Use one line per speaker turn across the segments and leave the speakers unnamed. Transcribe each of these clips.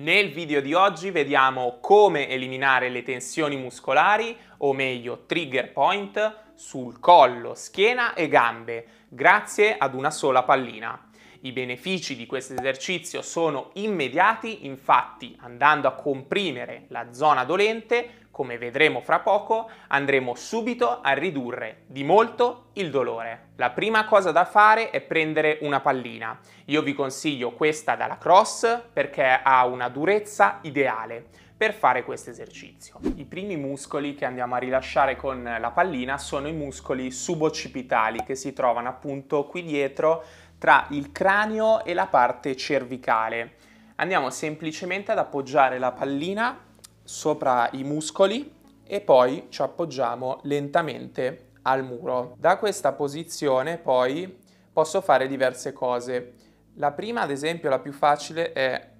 Nel video di oggi vediamo come eliminare le tensioni muscolari, o meglio trigger point, sul collo, schiena e gambe, grazie ad una sola pallina. I benefici di questo esercizio sono immediati, infatti andando a comprimere la zona dolente, come vedremo fra poco, andremo subito a ridurre di molto il dolore. La prima cosa da fare è prendere una pallina. Io vi consiglio questa dalla Cross perché ha una durezza ideale per fare questo esercizio. I primi muscoli che andiamo a rilasciare con la pallina sono i muscoli suboccipitali che si trovano appunto qui dietro tra il cranio e la parte cervicale. Andiamo semplicemente ad appoggiare la pallina sopra i muscoli e poi ci appoggiamo lentamente al muro. Da questa posizione poi posso fare diverse cose. La prima, ad esempio, la più facile è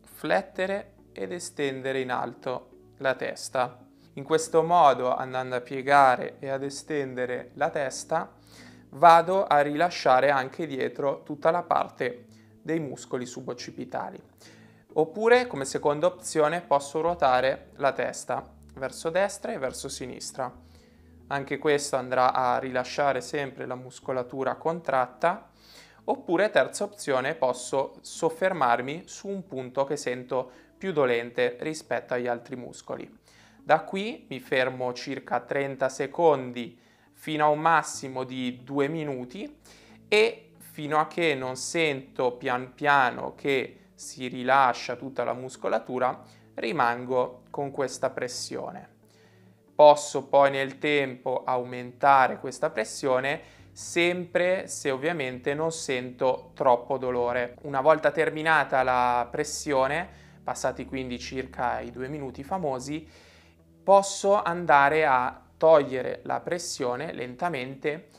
flettere ed estendere in alto la testa. In questo modo, andando a piegare e ad estendere la testa, vado a rilasciare anche dietro tutta la parte dei muscoli suboccipitali. Oppure, come seconda opzione, posso ruotare la testa verso destra e verso sinistra. Anche questo andrà a rilasciare sempre la muscolatura contratta. Oppure, terza opzione, posso soffermarmi su un punto che sento più dolente rispetto agli altri muscoli. Da qui mi fermo circa 30 secondi fino a un massimo di due minuti e fino a che non sento pian piano che si rilascia tutta la muscolatura, rimango con questa pressione. Posso poi nel tempo aumentare questa pressione sempre se ovviamente non sento troppo dolore. Una volta terminata la pressione, passati quindi circa i due minuti famosi, posso andare a togliere la pressione lentamente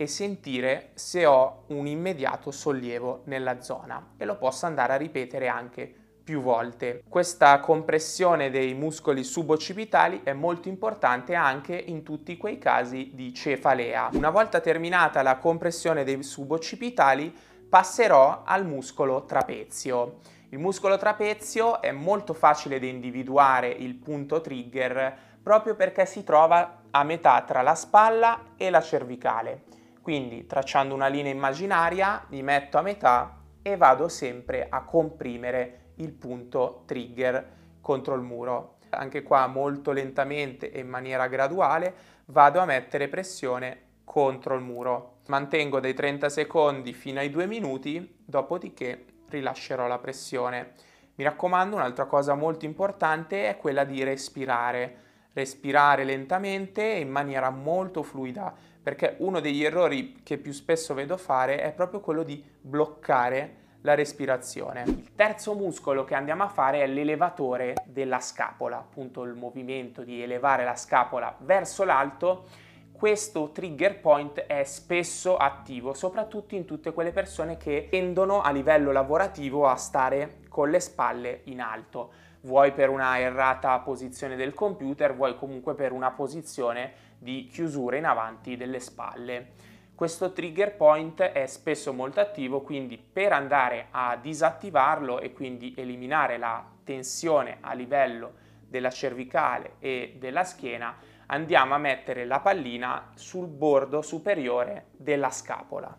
e sentire se ho un immediato sollievo nella zona e lo posso andare a ripetere anche più volte. Questa compressione dei muscoli suboccipitali è molto importante anche in tutti quei casi di cefalea. Una volta terminata la compressione dei suboccipitali passerò al muscolo trapezio. Il muscolo trapezio è molto facile da individuare il punto trigger proprio perché si trova a metà tra la spalla e la cervicale. Quindi tracciando una linea immaginaria mi metto a metà e vado sempre a comprimere il punto trigger contro il muro. Anche qua molto lentamente e in maniera graduale vado a mettere pressione contro il muro. Mantengo dai 30 secondi fino ai 2 minuti, dopodiché rilascerò la pressione. Mi raccomando, un'altra cosa molto importante è quella di respirare respirare lentamente e in maniera molto fluida, perché uno degli errori che più spesso vedo fare è proprio quello di bloccare la respirazione. Il terzo muscolo che andiamo a fare è l'elevatore della scapola, appunto il movimento di elevare la scapola verso l'alto. Questo trigger point è spesso attivo, soprattutto in tutte quelle persone che tendono a livello lavorativo a stare con le spalle in alto vuoi per una errata posizione del computer, vuoi comunque per una posizione di chiusura in avanti delle spalle. Questo trigger point è spesso molto attivo, quindi per andare a disattivarlo e quindi eliminare la tensione a livello della cervicale e della schiena, andiamo a mettere la pallina sul bordo superiore della scapola.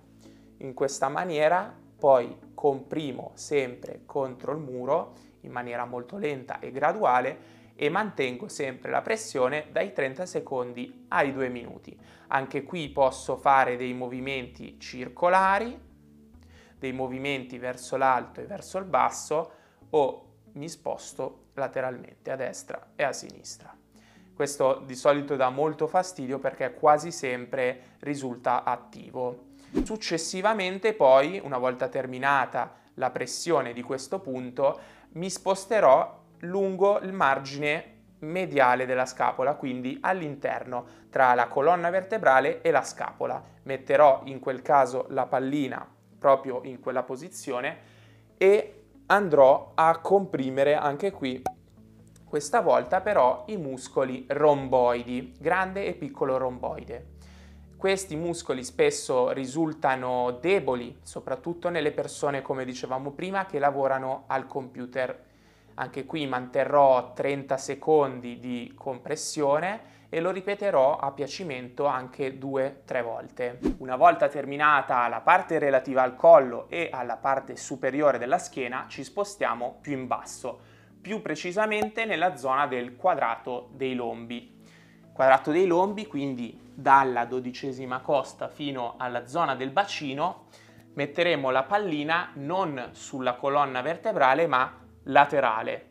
In questa maniera poi comprimo sempre contro il muro in maniera molto lenta e graduale e mantengo sempre la pressione dai 30 secondi ai 2 minuti. Anche qui posso fare dei movimenti circolari, dei movimenti verso l'alto e verso il basso o mi sposto lateralmente a destra e a sinistra. Questo di solito dà molto fastidio perché quasi sempre risulta attivo. Successivamente poi, una volta terminata la pressione di questo punto, mi sposterò lungo il margine mediale della scapola, quindi all'interno tra la colonna vertebrale e la scapola. Metterò in quel caso la pallina proprio in quella posizione e andrò a comprimere anche qui questa volta però i muscoli romboidi, grande e piccolo romboide. Questi muscoli spesso risultano deboli, soprattutto nelle persone, come dicevamo prima, che lavorano al computer. Anche qui manterrò 30 secondi di compressione e lo ripeterò a piacimento anche 2-3 volte. Una volta terminata la parte relativa al collo e alla parte superiore della schiena ci spostiamo più in basso, più precisamente nella zona del quadrato dei lombi. Quadrato dei lombi, quindi dalla dodicesima costa fino alla zona del bacino, metteremo la pallina non sulla colonna vertebrale ma laterale.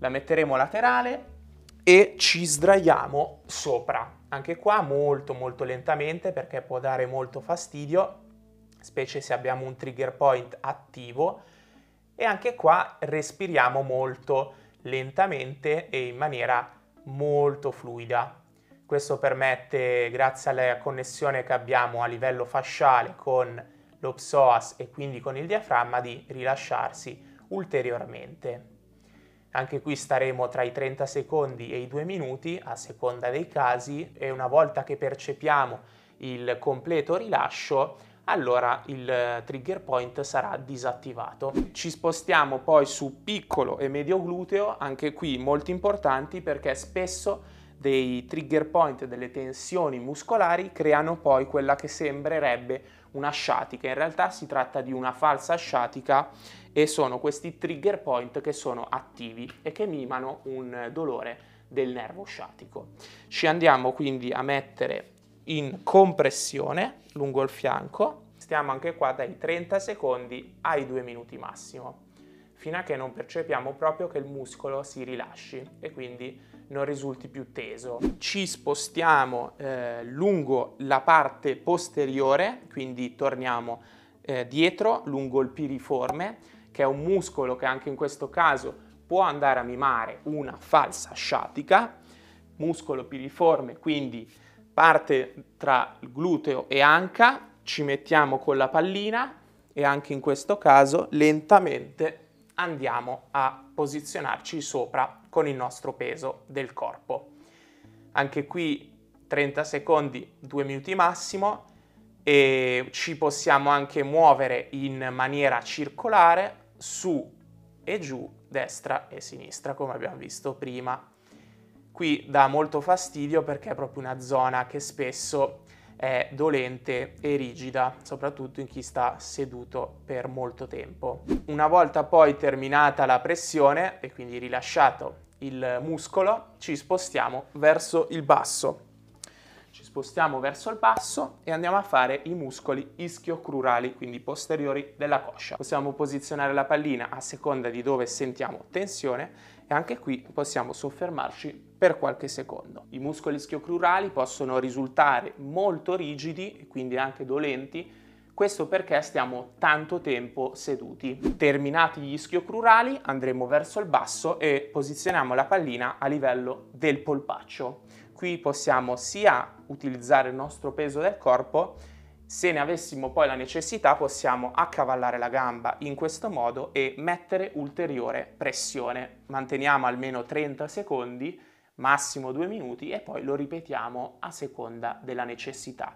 La metteremo laterale e ci sdraiamo sopra. Anche qua molto molto lentamente perché può dare molto fastidio, specie se abbiamo un trigger point attivo e anche qua respiriamo molto lentamente e in maniera molto fluida. Questo permette, grazie alla connessione che abbiamo a livello fasciale con lo psoas e quindi con il diaframma, di rilasciarsi ulteriormente. Anche qui staremo tra i 30 secondi e i 2 minuti a seconda dei casi e una volta che percepiamo il completo rilascio allora il trigger point sarà disattivato. Ci spostiamo poi su piccolo e medio gluteo, anche qui molto importanti perché spesso dei trigger point, delle tensioni muscolari creano poi quella che sembrerebbe una sciatica. In realtà si tratta di una falsa sciatica e sono questi trigger point che sono attivi e che mimano un dolore del nervo sciatico. Ci andiamo quindi a mettere in compressione lungo il fianco, stiamo anche qua dai 30 secondi ai 2 minuti massimo, fino a che non percepiamo proprio che il muscolo si rilasci e quindi non risulti più teso. Ci spostiamo eh, lungo la parte posteriore, quindi torniamo eh, dietro lungo il piriforme che è un muscolo che anche in questo caso può andare a mimare una falsa sciatica, muscolo piriforme, quindi parte tra gluteo e anca, ci mettiamo con la pallina e anche in questo caso lentamente andiamo a posizionarci sopra con il nostro peso del corpo. Anche qui 30 secondi, 2 minuti massimo e ci possiamo anche muovere in maniera circolare su e giù, destra e sinistra, come abbiamo visto prima. Qui dà molto fastidio perché è proprio una zona che spesso è dolente e rigida, soprattutto in chi sta seduto per molto tempo. Una volta poi terminata la pressione e quindi rilasciato il muscolo, ci spostiamo verso il basso spostiamo verso il basso e andiamo a fare i muscoli ischio-crurali, quindi posteriori della coscia. Possiamo posizionare la pallina a seconda di dove sentiamo tensione e anche qui possiamo soffermarci per qualche secondo. I muscoli ischio-crurali possono risultare molto rigidi e quindi anche dolenti questo perché stiamo tanto tempo seduti. Terminati gli ischio-crurali andremo verso il basso e posizioniamo la pallina a livello del polpaccio qui possiamo sia utilizzare il nostro peso del corpo, se ne avessimo poi la necessità possiamo accavallare la gamba in questo modo e mettere ulteriore pressione. Manteniamo almeno 30 secondi, massimo 2 minuti e poi lo ripetiamo a seconda della necessità.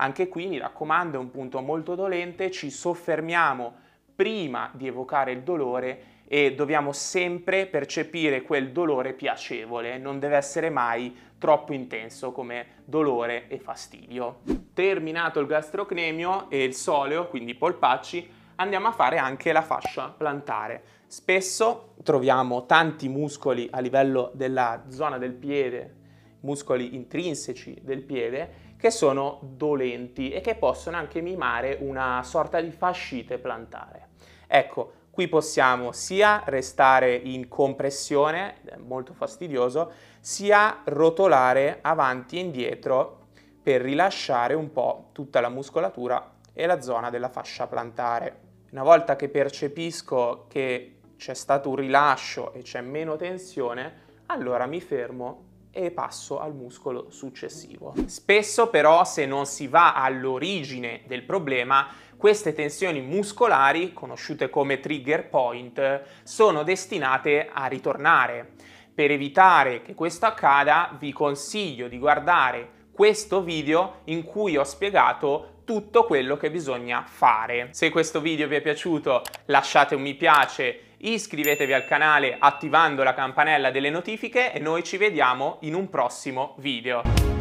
Anche qui mi raccomando è un punto molto dolente, ci soffermiamo prima di evocare il dolore e dobbiamo sempre percepire quel dolore piacevole, non deve essere mai troppo intenso come dolore e fastidio. Terminato il gastrocnemio e il soleo, quindi i polpacci, andiamo a fare anche la fascia plantare. Spesso troviamo tanti muscoli a livello della zona del piede, muscoli intrinseci del piede, che sono dolenti e che possono anche mimare una sorta di fascite plantare. Ecco, Qui possiamo sia restare in compressione, molto fastidioso, sia rotolare avanti e indietro per rilasciare un po' tutta la muscolatura e la zona della fascia plantare. Una volta che percepisco che c'è stato un rilascio e c'è meno tensione, allora mi fermo e passo al muscolo successivo. Spesso però se non si va all'origine del problema queste tensioni muscolari, conosciute come trigger point, sono destinate a ritornare. Per evitare che questo accada, vi consiglio di guardare questo video in cui ho spiegato tutto quello che bisogna fare. Se questo video vi è piaciuto lasciate un mi piace iscrivetevi al canale attivando la campanella delle notifiche e noi ci vediamo in un prossimo video.